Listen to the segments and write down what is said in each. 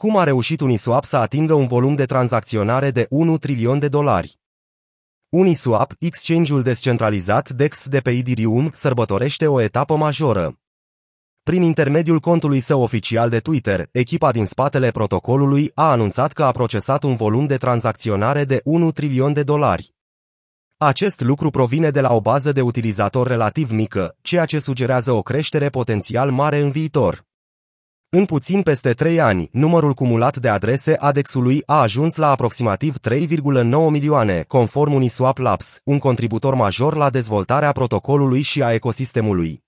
Cum a reușit Uniswap să atingă un volum de tranzacționare de 1 trilion de dolari? Uniswap, exchange-ul descentralizat DEX de pe Ethereum, sărbătorește o etapă majoră. Prin intermediul contului său oficial de Twitter, echipa din spatele protocolului a anunțat că a procesat un volum de tranzacționare de 1 trilion de dolari. Acest lucru provine de la o bază de utilizator relativ mică, ceea ce sugerează o creștere potențial mare în viitor. În puțin peste 3 ani, numărul cumulat de adrese ADEX-ului a ajuns la aproximativ 3,9 milioane, conform Uniswap Labs, un contributor major la dezvoltarea protocolului și a ecosistemului.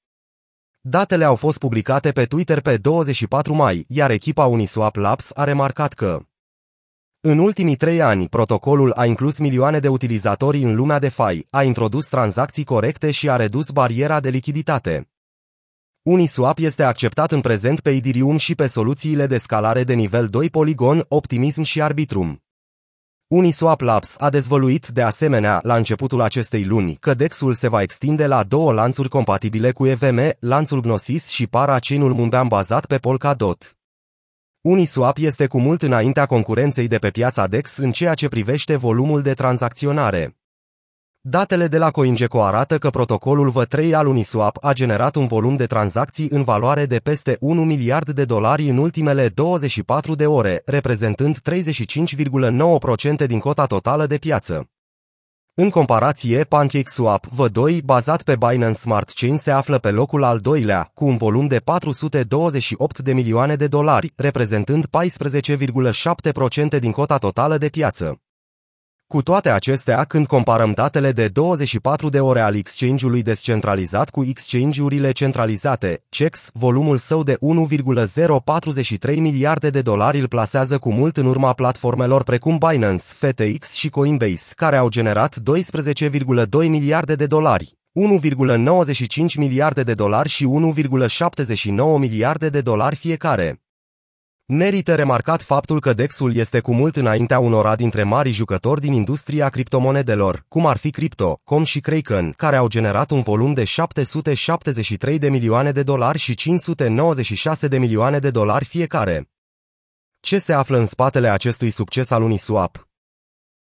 Datele au fost publicate pe Twitter pe 24 mai, iar echipa Uniswap Labs a remarcat că în ultimii trei ani, protocolul a inclus milioane de utilizatori în lumea de fai, a introdus tranzacții corecte și a redus bariera de lichiditate. Uniswap este acceptat în prezent pe Ethereum și pe soluțiile de scalare de nivel 2 Polygon, Optimism și Arbitrum. Uniswap Labs a dezvăluit de asemenea la începutul acestei luni că DEX-ul se va extinde la două lanțuri compatibile cu EVM, lanțul Gnosis și Parachain-ul Mundan bazat pe Polkadot. Uniswap este cu mult înaintea concurenței de pe piața DEX în ceea ce privește volumul de tranzacționare. Datele de la CoinGecko arată că protocolul V3 al Uniswap a generat un volum de tranzacții în valoare de peste 1 miliard de dolari în ultimele 24 de ore, reprezentând 35,9% din cota totală de piață. În comparație, PancakeSwap V2, bazat pe Binance Smart Chain, se află pe locul al doilea, cu un volum de 428 de milioane de dolari, reprezentând 14,7% din cota totală de piață. Cu toate acestea, când comparăm datele de 24 de ore al exchange-ului descentralizat cu exchange-urile centralizate, CEX, volumul său de 1,043 miliarde de dolari îl plasează cu mult în urma platformelor precum Binance, FTX și Coinbase, care au generat 12,2 miliarde de dolari. 1,95 miliarde de dolari și 1,79 miliarde de dolari fiecare. Merită remarcat faptul că DEX-ul este cu mult înaintea unora dintre mari jucători din industria criptomonedelor, cum ar fi Crypto, Com și Kraken, care au generat un volum de 773 de milioane de dolari și 596 de milioane de dolari fiecare. Ce se află în spatele acestui succes al Uniswap?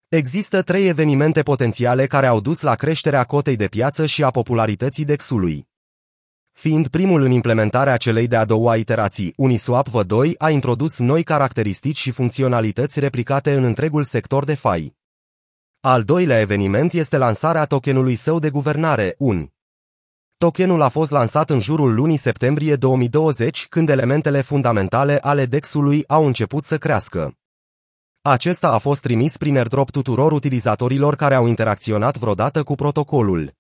Există trei evenimente potențiale care au dus la creșterea cotei de piață și a popularității DEX-ului. Fiind primul în implementarea celei de-a doua iterații, Uniswap V2 a introdus noi caracteristici și funcționalități replicate în întregul sector de fai. Al doilea eveniment este lansarea tokenului său de guvernare, UN. Tokenul a fost lansat în jurul lunii septembrie 2020, când elementele fundamentale ale DEX-ului au început să crească. Acesta a fost trimis prin airdrop tuturor utilizatorilor care au interacționat vreodată cu protocolul.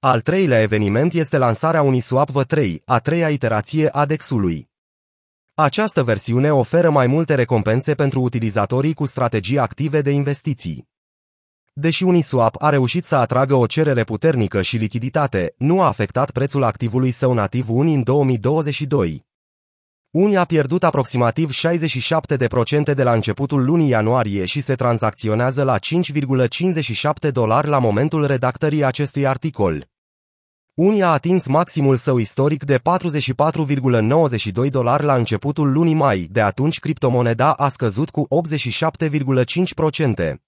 Al treilea eveniment este lansarea Uniswap V3, a treia iterație a DEX-ului. Această versiune oferă mai multe recompense pentru utilizatorii cu strategii active de investiții. Deși Uniswap a reușit să atragă o cerere puternică și lichiditate, nu a afectat prețul activului său nativ Uni în 2022. Uni a pierdut aproximativ 67% de la începutul lunii ianuarie și se tranzacționează la 5,57 dolari la momentul redactării acestui articol. Uni a atins maximul său istoric de 44,92 dolari la începutul lunii mai, de atunci criptomoneda a scăzut cu 87,5%.